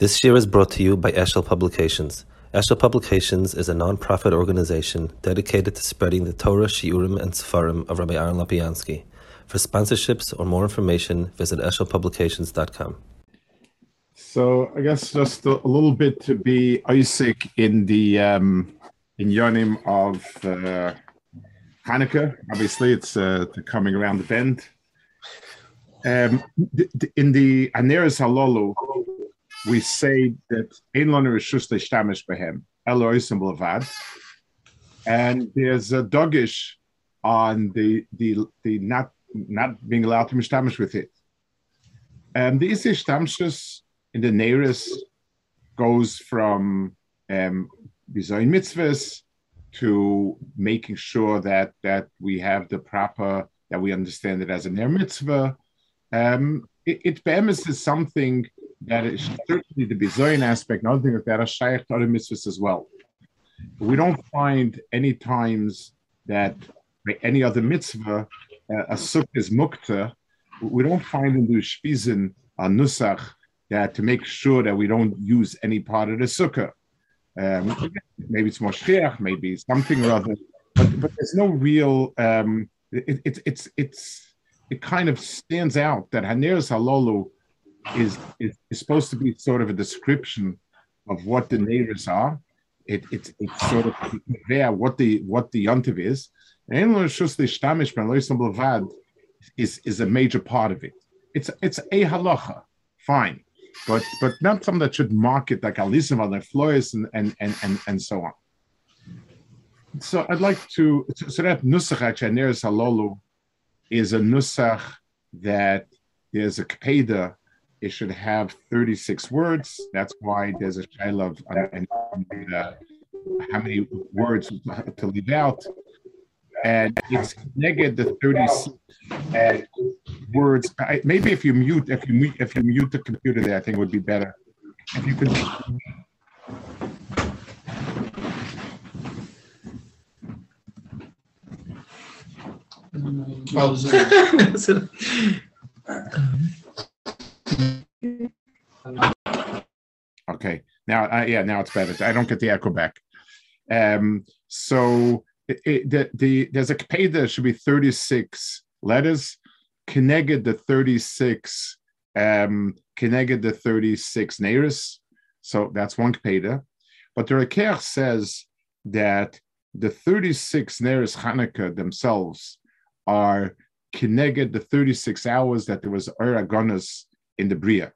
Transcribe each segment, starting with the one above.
This year is brought to you by Eshel Publications. Eshel Publications is a non-profit organization dedicated to spreading the Torah, Shiurim, and Sefarim of Rabbi Aaron Lapiansky. For sponsorships or more information, visit eshelpublications.com. So I guess just a, little bit to be Isaac in the um, in Yonim of uh, Hanukkah. Obviously, it's uh, coming around the bend. Um, in the Aneres Halolu, we say that Ein Lanu Rishus Leishtamish Behem, Eloisim Levad, and there's a dogish on the the the not not being allowed to mishtamish with it. And the Isishtamshus in the Neris goes from um, design mitzvahs to making sure that that we have the proper that we understand it as a ner mitzvah. Um, it, it something that is certainly the bizoyin aspect, another thing that are shaykh to other mitzvahs as well. We don't find any times that any other mitzvah uh, a sukkah is mukta. We don't find in the shpizin a nusach that to make sure that we don't use any part of the sukkah. Um, maybe it's moshriach, maybe something or other, but, but there's no real. Um, it, it, it's it's it kind of stands out that Haneres Halolu is, is, supposed to be sort of a description of what the neighbors are. It, it's it's sort of there what the what the yontiv is. And is is a major part of it. It's it's a halacha, fine, but but not something that should mark it like alisim floors and and and and, and so on. So I'd like to so that nusach actually halolu is a nusach that there's a kpeda it should have 36 words. That's why there's a shaila of uh, how many words to leave out. And it's negative the 36 uh, words. I, maybe if you mute, if you mute, if you mute the computer there, I think it would be better. If you could. Okay. Uh, yeah, now it's better. I don't get the echo back. Um, so it, it, the, the there's a kpeda should be 36 letters. Connected the 36 um connected the 36 neiris. So that's one kpeda. But the Rokeach says that the 36 neiris Hanukkah themselves are connected the 36 hours that there was Aragonas in the Bria,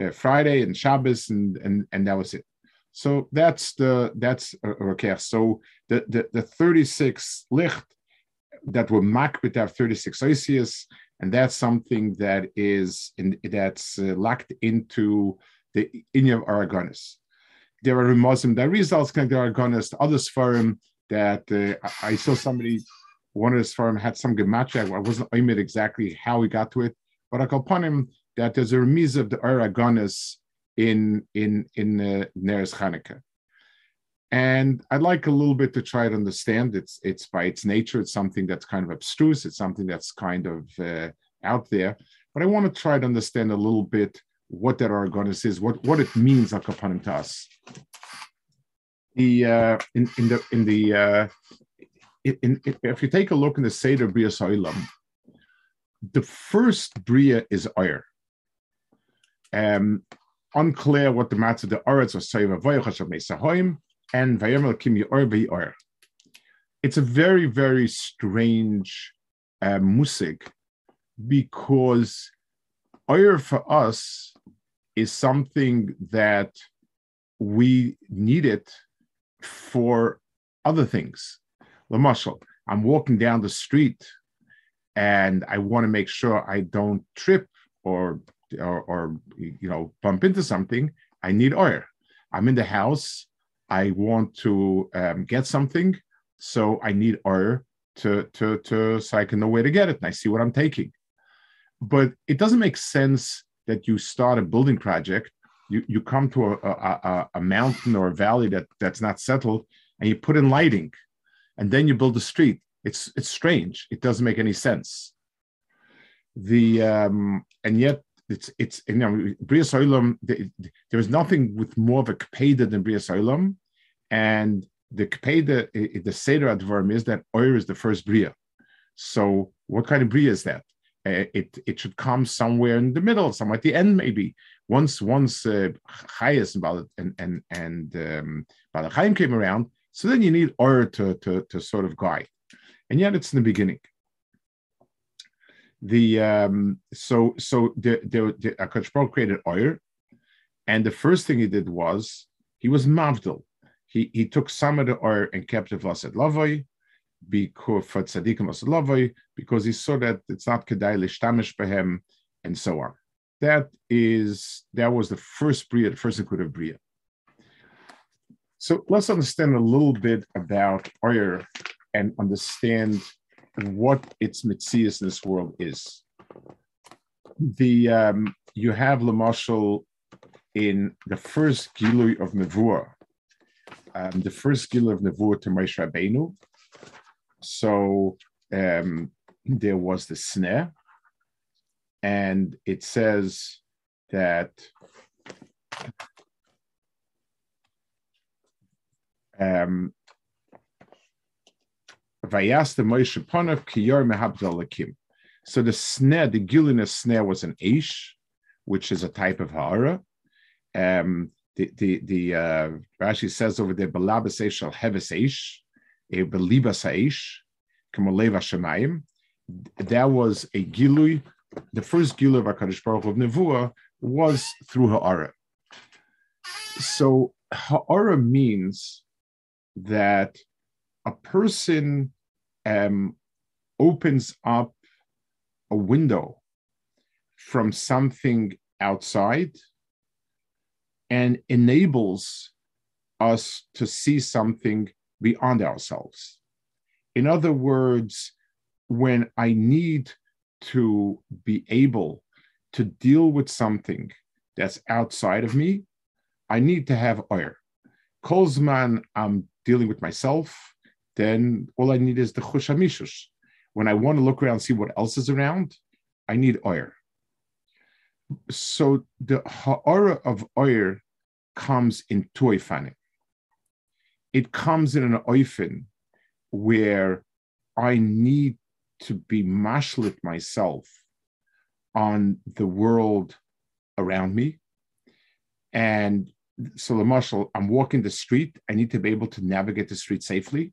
uh, Friday and Shabbos, and, and and that was it. So that's the that's okay. So the the, the 36 licht that were makbit have 36 Osius, and that's something that is in that's uh, locked into the Inya of Aragonis. There are Muslim that results connected to Aragonis, others for him that uh, I saw somebody one of his firm had some gematria. I wasn't I exactly how he got to it, but I call upon him that there's a remiz of the Aragonis in in in uh, Neres Chanukah. And I'd like a little bit to try to understand it's it's by its nature, it's something that's kind of abstruse, it's something that's kind of uh, out there. But I want to try to understand a little bit what that Aragonis is, what, what it means Akapanim to us. The uh, in, in the in the uh, in, in, if you take a look in the Seder Bria Soilam, the first Bria is Oyer um, unclear what the matter the Oretz or Seva Voyachash Mesahoim and Vayamel Kim Or Or. It's a very, very strange uh, music because Oyer for us is something that we need it for other things. Lamashal, I'm walking down the street and I want to make sure I don't trip or or, or you know bump into something, I need oil. I'm in the house. I want to um, get something, so I need oil to to to so I can know where to get it and I see what I'm taking. But it doesn't make sense that you start a building project, you you come to a a, a mountain or a valley that that's not settled, and you put in lighting, and then you build a street. It's it's strange. It doesn't make any sense. The um, and yet it's it's you know Bria Soilam, there is nothing with more of a kpeda than Bria Soilam, and the kpeda, the seder advarim is that oir is the first bria. So what kind of bria is that? Uh, it it should come somewhere in the middle, somewhere at the end, maybe. Once once uh, Chayas and and and um, Balachayim came around, so then you need oil to, to to sort of guide, and yet it's in the beginning. The um, so so the the, the Akash created oil, and the first thing he did was he was mavdil. He he took some of the oil and kept it vaset lavoi, because for tzaddikim lavoi, because he saw that it's not kedai lishtamish behem, and so on. That is that was the first bria, the first included bria. So let's understand a little bit about oil and understand what its mitzias in this world is. The um, you have Lamashal in the first Gilui of Nevuah, um, the first Gilui of Nevuah to Moshe Rabbeinu. So um, there was the snare, and it says that um, Moshe Kiyor Mehabdalakim. So the snare, the Gilinus snare was an Aish, which is a type of Ha'ara. Um, the the the uh, Rashi says over there, Balabas Eish shall Heves Eish, a Belibas Eish, Kamaleva Shemayim. That was a Gilui. The first Gilui of HaKadosh Baruch of Nevuah was through Ha'ara. So Ha'ara means that a person um, opens up a window from something outside and enables us to see something beyond ourselves. In other words, when I need to be able to deal with something that's outside of me, I need to have oil. Kolzman, I'm dealing with myself, then all I need is the chushamishus. When I want to look around and see what else is around, I need oil. So the ha'ara of oil comes in toifani. It comes in an oifin where I need to be mashlit myself on the world around me. And so the marshal, I'm walking the street. I need to be able to navigate the street safely.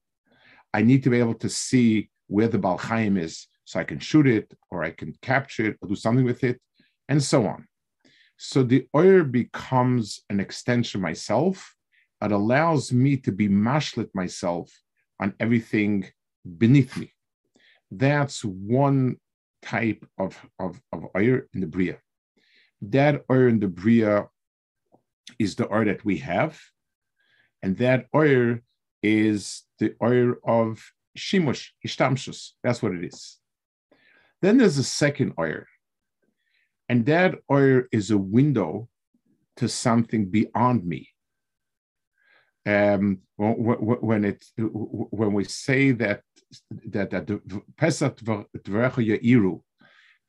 I need to be able to see where the Balchaim is so I can shoot it or I can capture it or do something with it, and so on. So the oil becomes an extension of myself. It allows me to be mashlit myself on everything beneath me. That's one type of, of, of oil in the Bria. That oil in the Bria is the oil that we have. And that oil is the oil of shimush, ishtamshus. That's what it is. Then there's a second oil, and that oil is a window to something beyond me. Um, when it when we say that that that Pesach Yairu,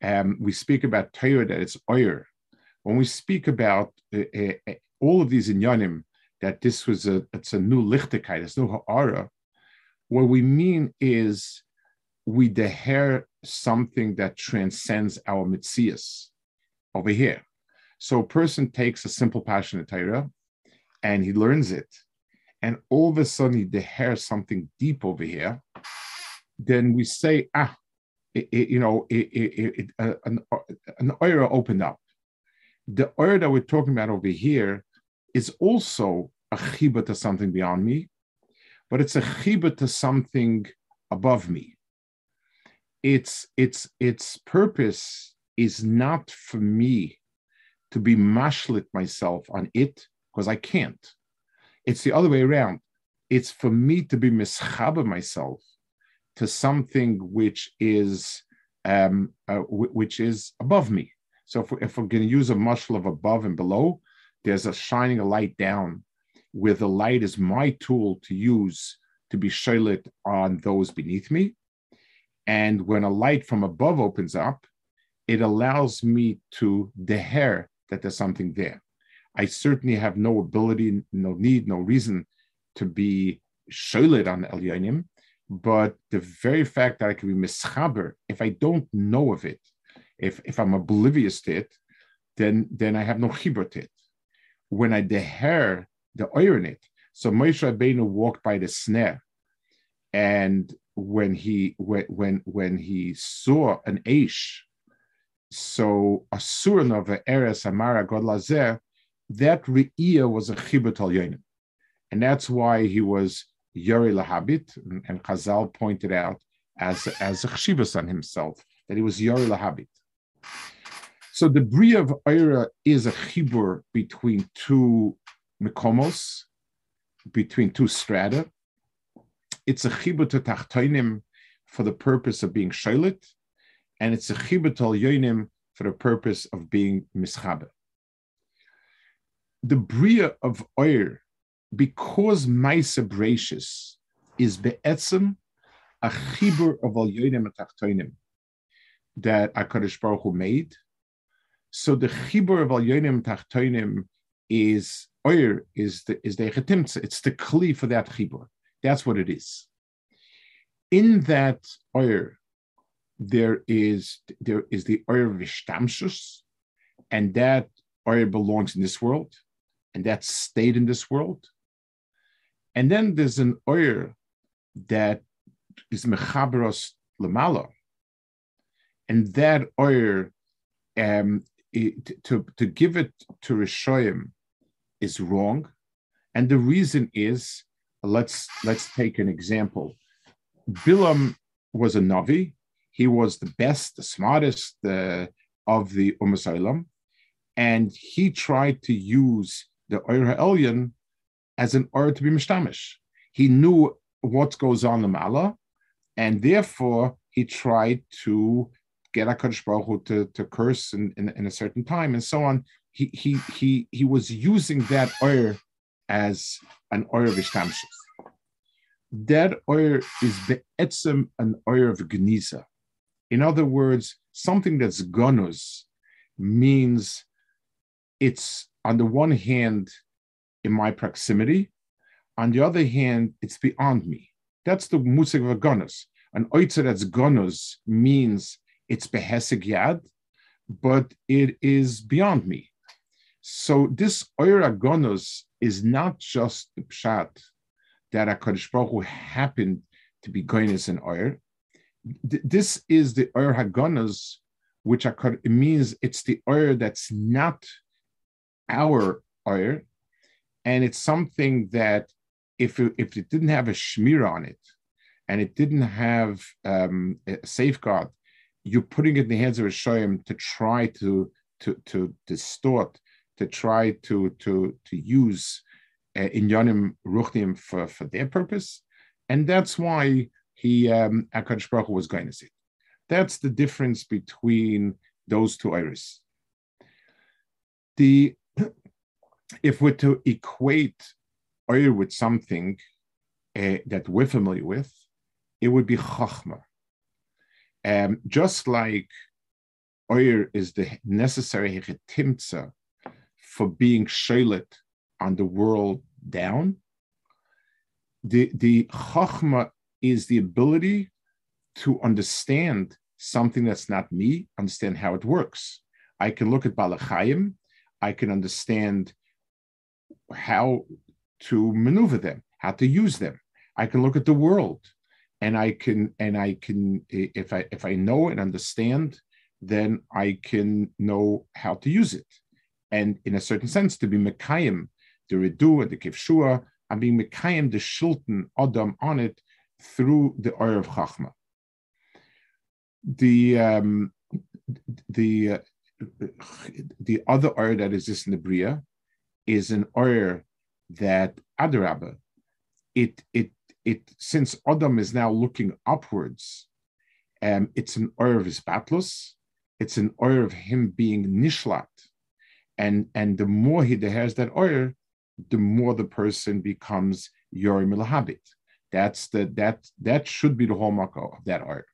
um, we speak about Torah that it's oil. When we speak about uh, uh, all of these inyanim, that this was a it's a new lichtigkeit, it's no ha'ara. What we mean is we deher something that transcends our mitzias over here. So a person takes a simple passionate Torah and he learns it, and all of a sudden he deher something deep over here. Then we say, ah, it, it, you know, it, uh, an, an oira opened up. The oira that we're talking about over here is also a chiba to something beyond me, but it's a chiba to something above me. Its its its purpose is not for me to be mashlit myself on it because I can't. It's the other way around. It's for me to be mischaba myself to something which is um, uh, w- which is above me. So if if we're going to use a muscle of above and below, there's a shining a light down where the light is my tool to use to be shilit on those beneath me. And when a light from above opens up, it allows me to deher that there's something there. I certainly have no ability, no need, no reason to be sholet on Elyonim, but the very fact that I can be mischaber, if I don't know of it, if, if I'm oblivious to it, then, then I have no chibur to it. When I deher the oil in it, so Moshe Rabbeinu walked by the snare, and when he when when, when he saw an aish, so a suran of eres amara god lazer, that re'iyah was a chibut al. And that's why he was Yori Lahabit, and, and Chazal pointed out as, as a chshivas on himself, that he was Yori Lahabit. So the Bria of Eira is a chibur between two mikomos, between two strata. It's a chibur to tachtoinim for the purpose of being sholit, and it's a chibur to yonim for the purpose of being mischaber. The Bria of Eir because Maisa Bracious is be'etzim a chibur of al yonim atachtoinim that Hakadosh Baruch Hu made. So the chibur of al yonim tachtoinim is oir is the is the chetimtza. It's the kli for that chibur. That's what it is. In that oyer, there is there is the oir vishtamshus, and that oyer belongs in this world, and that stayed in this world. And then there's an oyer that is mechaberos lamala, and that oyer um, to to give it to Rishoyim is wrong, and the reason is let's let's take an example. Bilam was a navi. He was the best, the smartest uh, of the Umm and he tried to use the Oyer Elyon as an or to be mishtamish. He knew what goes on in Mala, and therefore he tried to get Hakadosh Baruch Hu to, to curse in, in, in, a certain time and so on. He he he he was using that oil as an oil of ishtamshus. That oil is be'etzem an oil of geniza. In other words, something that's gonus means it's on the one hand in my proximity. On the other hand, it's beyond me. That's the musik of a gonus. An oitzer that's gonus means it's behesig yad, but it is beyond me. So this oira gonus is not just the pshat that a Baruch Hu happened to be goinus in oir. This is the oir hagonus, which means it's the oir that's not our oir, and it's something that if it, if it didn't have a shmir on it, and it didn't have um, a safeguard, you're putting it in the hands of a shoyim to try to to to distort, to try to to to use uh, inyanim ruchnim for for their purpose, and that's why he um, Akadosh Baruch was going to see. That's the difference between those two iris. The if we're to equate oil with something uh, that we're familiar with, it would be chachma. Um, just like oil is the necessary chetimtza for being shaylet on the world down, the, the chachma is the ability to understand something that's not me, understand how it works. I can look at Balachayim, I can understand how to maneuver them, how to use them. I can look at the world and I can and I can if I if I know and understand, then I can know how to use it. And in a certain sense, to be Mekayim, the Redu and the Kivshua, I'm being Mekayim, the Shulton Adam on it through the Oyer of Chachma. The um, the uh, the other Oyer that exists in the Bria is an oyer that Adarabba, it it it since Adam is now looking upwards, um, it's an oyer of his battles, it's an oyer of him being nishlat, and and the more he has that oyer, the more the person becomes yorim milahabit. That's the that that should be the hallmark of that oyer.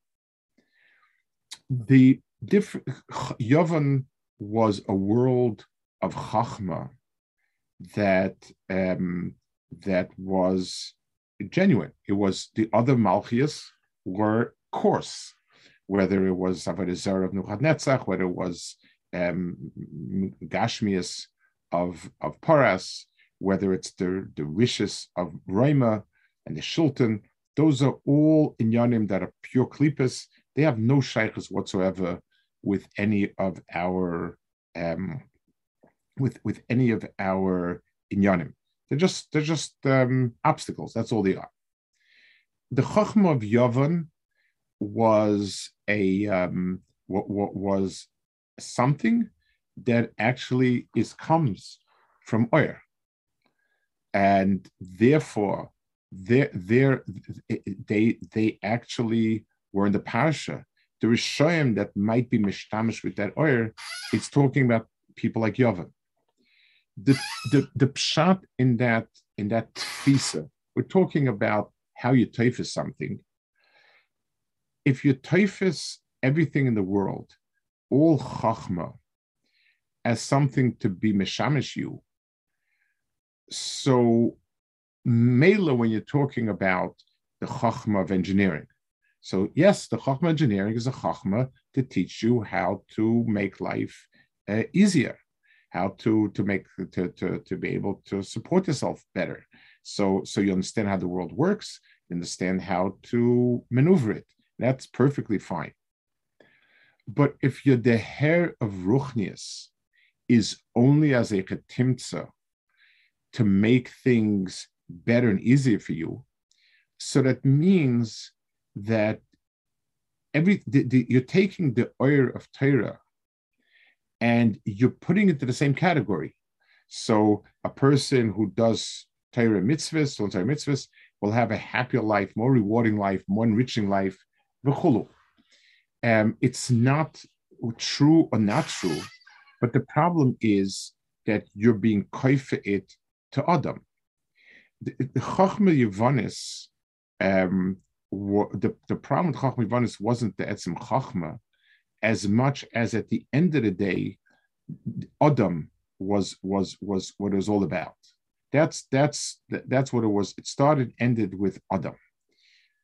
The different. Yovan was a world of chachma that um, that was genuine. It was the other malchias were coarse, whether it was Avodah Zarah of Nebuchadnezzar, whether it was um, Gashmias of of Paras, whether it's the the wishes of Rima and the Shultan. Those are all inyanim that are pure klipas. They have no shaykhs whatsoever with any of our um, with with any of our inyanim. They're just they're just um, obstacles. That's all they are. The chachma of Yavan was a um, what, what was something that actually is comes from oil, and therefore they they they actually were in the parasha. The Rishoyim that might be mishtamish with that oil, it's talking about people like Yovan. The, the, the pshat in that in that tfisa, we're talking about how you typhus something. If you typhus everything in the world, all chachma, as something to be mishamish you, so Mela, when you're talking about the chachma of engineering. So yes, the chachma engineering is a chachma to teach you how to make life uh, easier, how to to make to, to to be able to support yourself better. So so you understand how the world works, understand how to maneuver it. That's perfectly fine. But if your deher of ruchnius is only as a ketimtza to make things better and easier for you. So that means that every the, the, you're taking the oil of Torah and you're putting it to the same category. So a person who does Torah mitzvahs, Torah mitzvahs, will have a happier life, more rewarding life, more enriching life. Um, it's not true or not true, but the problem is that you're being koifa it to Adam the, the Chachma Yevanis, um, the, the problem with Chachma Yevanis wasn't the Etzim Chachma as much as at the end of the day, Adam was was was what it was all about. That's that's that's what it was. It started ended with Adam,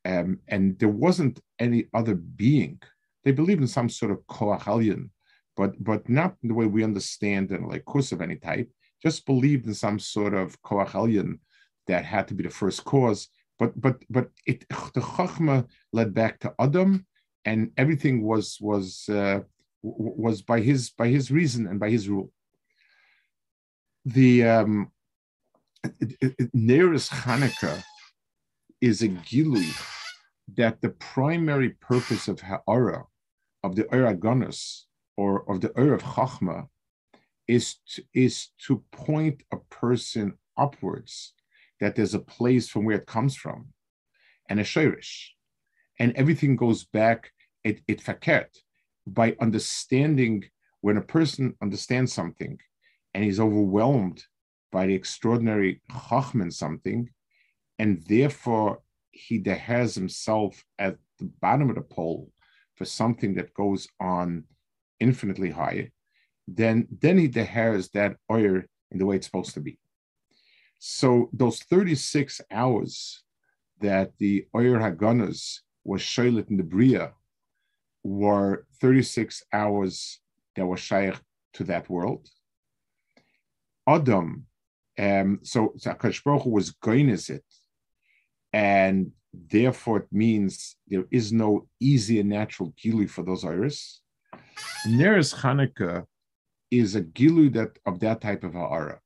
um, and there wasn't any other being. They believed in some sort of koach but but not the way we understand in like kurs of any type. Just believed in some sort of koach that had to be the first cause. But but but it the chachma led back to Adam, and everything was was uh, was by his by his reason and by his rule. The um, Neris Hanukkah is a gilui that the primary purpose of Ha'ara, of the Aragonus, or of the Ur of Chachma, is to, is to point a person upwards that there's a place from where it comes from and a shirish. And everything goes back, it, it fakert, by understanding when a person understands something and he's overwhelmed by the extraordinary chachman something, and therefore he has himself at the bottom of the pole for something that goes on infinitely high, then then he has that oil in the way it's supposed to be. So those 36 hours that the Oyer Haganas was Shailit in the Bria were 36 hours that were shaykh to that world. Adam, um, so Akash Baruch was goines it, and therefore it means there is no easy and natural gili for those iris. Neres Hanukkah is a gilu that of that type of ha'ara.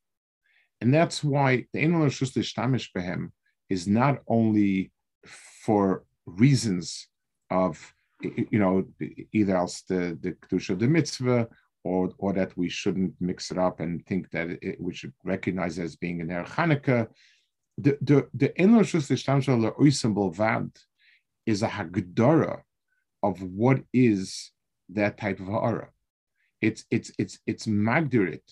And that's why the Ein Shus Lishtamish Behem is not only for reasons of, you know, either else the, the Kedusha the mitzvah or, or that we shouldn't mix it up and think that it, we should recognize as being an Er Hanukkah. The, the, the Le'oisem is a Hagdara of what is that type of ha'ara. It's, it's, it's, it's Magdirit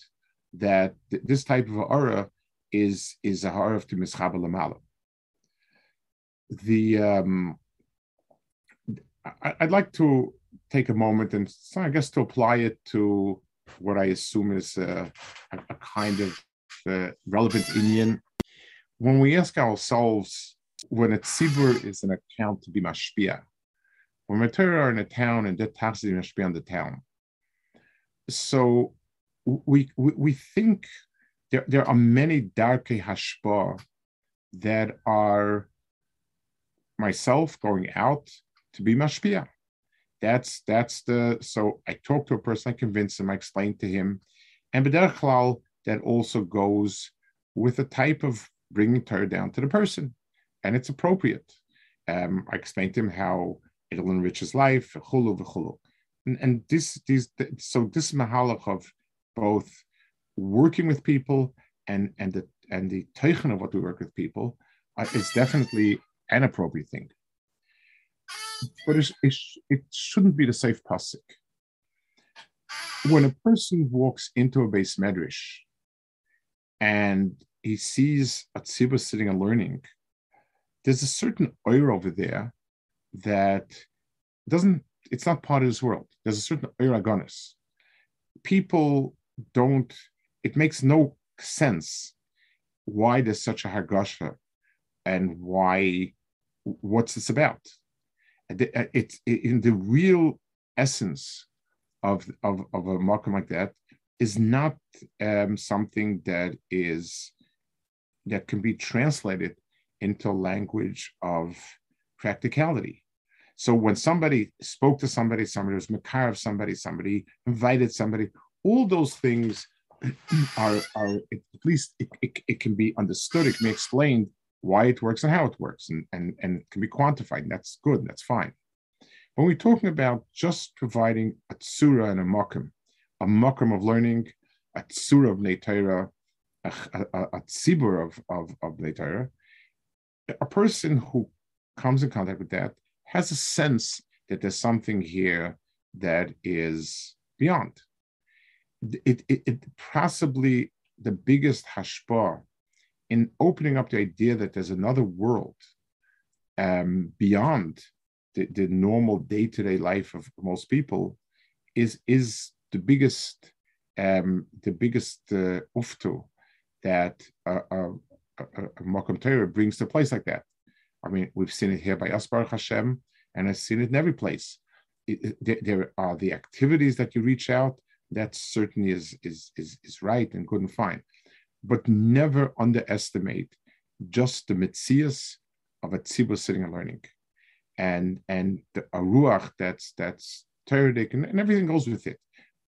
that th- this type of aura is is a harav to mischab lamala. The um, I, would like to take a moment and I guess to apply it to what I assume is a, a kind of uh, relevant Indian. When we ask ourselves when a tzibur is an account to be mashpia, when we are in a town and that tax is mashpia on the town. So we, we, we think there, there are many darke hashpa that are myself going out to be mashpia. That's that's the so I talk to a person, I convince him, I explain to him, and b'derech that also goes with a type of bringing Torah down to the person, and it's appropriate. Um, I explain to him how it'll enrich his life, chulu v'chulu, and, and this these so this mahalach of both working with people and and the and the teichen of what we work with people uh, is definitely an appropriate thing but it, it, it shouldn't be the safe pasuk. When a person walks into a base medrash and he sees a tzibur sitting and learning, there's a certain oir over there that doesn't, it's not part of this world. There's a certain oir agonis. People don't, it makes no sense why there's such a hargasha and why, what's this about? Uh, it's in the real essence of, of, of a market like that is not um, something that is that can be translated into language of practicality. So when somebody spoke to somebody, somebody was makar of somebody, somebody invited somebody, all those things are, are at least it, it, it can be understood, it can be explained why it works and how it works, and, and, and it can be quantified. And that's good, that's fine. When we're talking about just providing a tsura and a makam, a makam of learning, a tsura of Neitera, a, a, a tzibur of, of, of a person who comes in contact with that has a sense that there's something here that is beyond. It, it, it possibly the biggest hashpah in opening up the idea that there's another world um, beyond the, the normal day-to-day life of most people is is the biggest um, the biggest uh, uftu that a, a, a, Makam Torah brings to a place like that. I mean, we've seen it here by Asbar Hashem, and I've seen it in every place. It, it, there, there, are the activities that you reach out. That certainly is is is is right and good and fine but never underestimate just the mitzias of a tzibur sitting and learning, and and the a ruach that's that's Toradic and, and everything goes with it.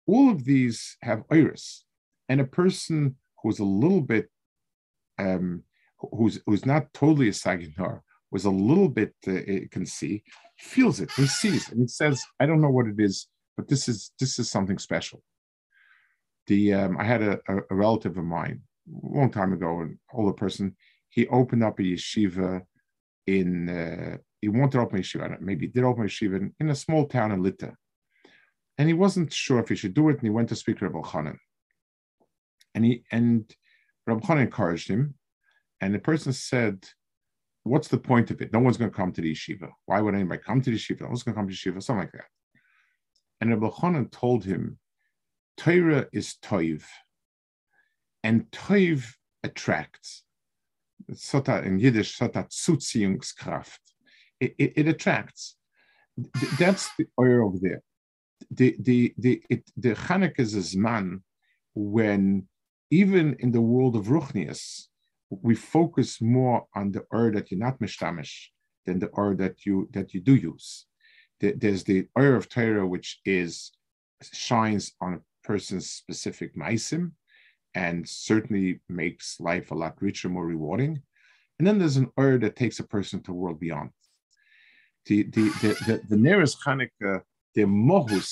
All of these have iris, and a person who's a little bit, um, who's who's not totally a saginar, was a little bit uh, can see, feels it, he sees, and he says, "I don't know what it is, but this is this is something special." The um, I had a, a relative of mine a long time ago, an older person, he opened up a yeshiva in, uh, he wanted to open a yeshiva, maybe he did open a yeshiva in, in, a small town in Lita. And he wasn't sure if he should do it, and he went to speak to Rabbi Chanan. And he and Rabbi Chanan encouraged him, and the person said, What's the point of it? No one's going to come to the yeshiva. Why would anybody come to the yeshiva? No one's going to come to the yeshiva, something like that. And Rabbi Chanan told him, Torah is toiv, and Toiv attracts. Sota in Yiddish, Sota Zuziehungskraft. It, it, it attracts. That's the oil over there. The the the it, the Chanukah is a zman when even in the world of Ruchnias, we focus more on the oil that you're not mishtamish than the oil that you that you do use. There's the oil of Torah which is shines on a person's specific maisim, and certainly makes life a lot richer, more rewarding. And then there's an oil that takes a person to a world beyond. The the the the, nearest Hanukkah, the mohus,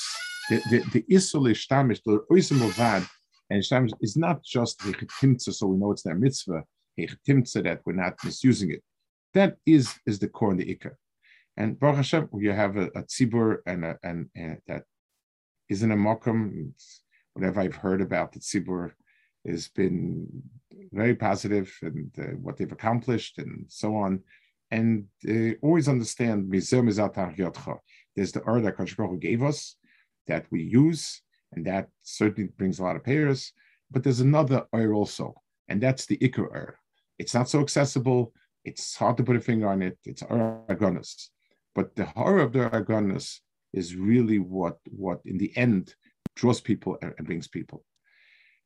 the the the shtamish, the and shtamish is not just hechetimtza, so we know it's their mitzvah, hechetimtza that we're not misusing it. That is is the core and the ikka. And Baruch Hashem, you have a, a tzibur and a, and, and that isn't a mokum. Whatever I've heard about the tzibur has been very positive and uh, what they've accomplished and so on. And uh, always understand There's the Ur that Kosh gave us that we use, and that certainly brings a lot of payers. But there's another Ur also, and that's the Iker Ur. It's not so accessible. It's hard to put a finger on it. It's Ur Agonis. But the horror of the Agonis is really what, what in the end draws people and brings people.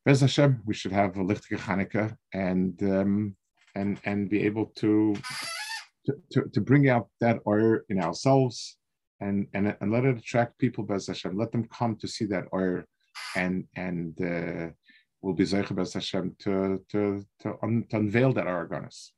Bez Hashem, we should have a Lichtige Chanukah and um, and and be able to, to to, bring out that oil in ourselves and and and let it attract people Bez Hashem. Let them come to see that oil and and uh, we'll be Zeicha Bez Hashem to to to, un, to unveil that Aragonis.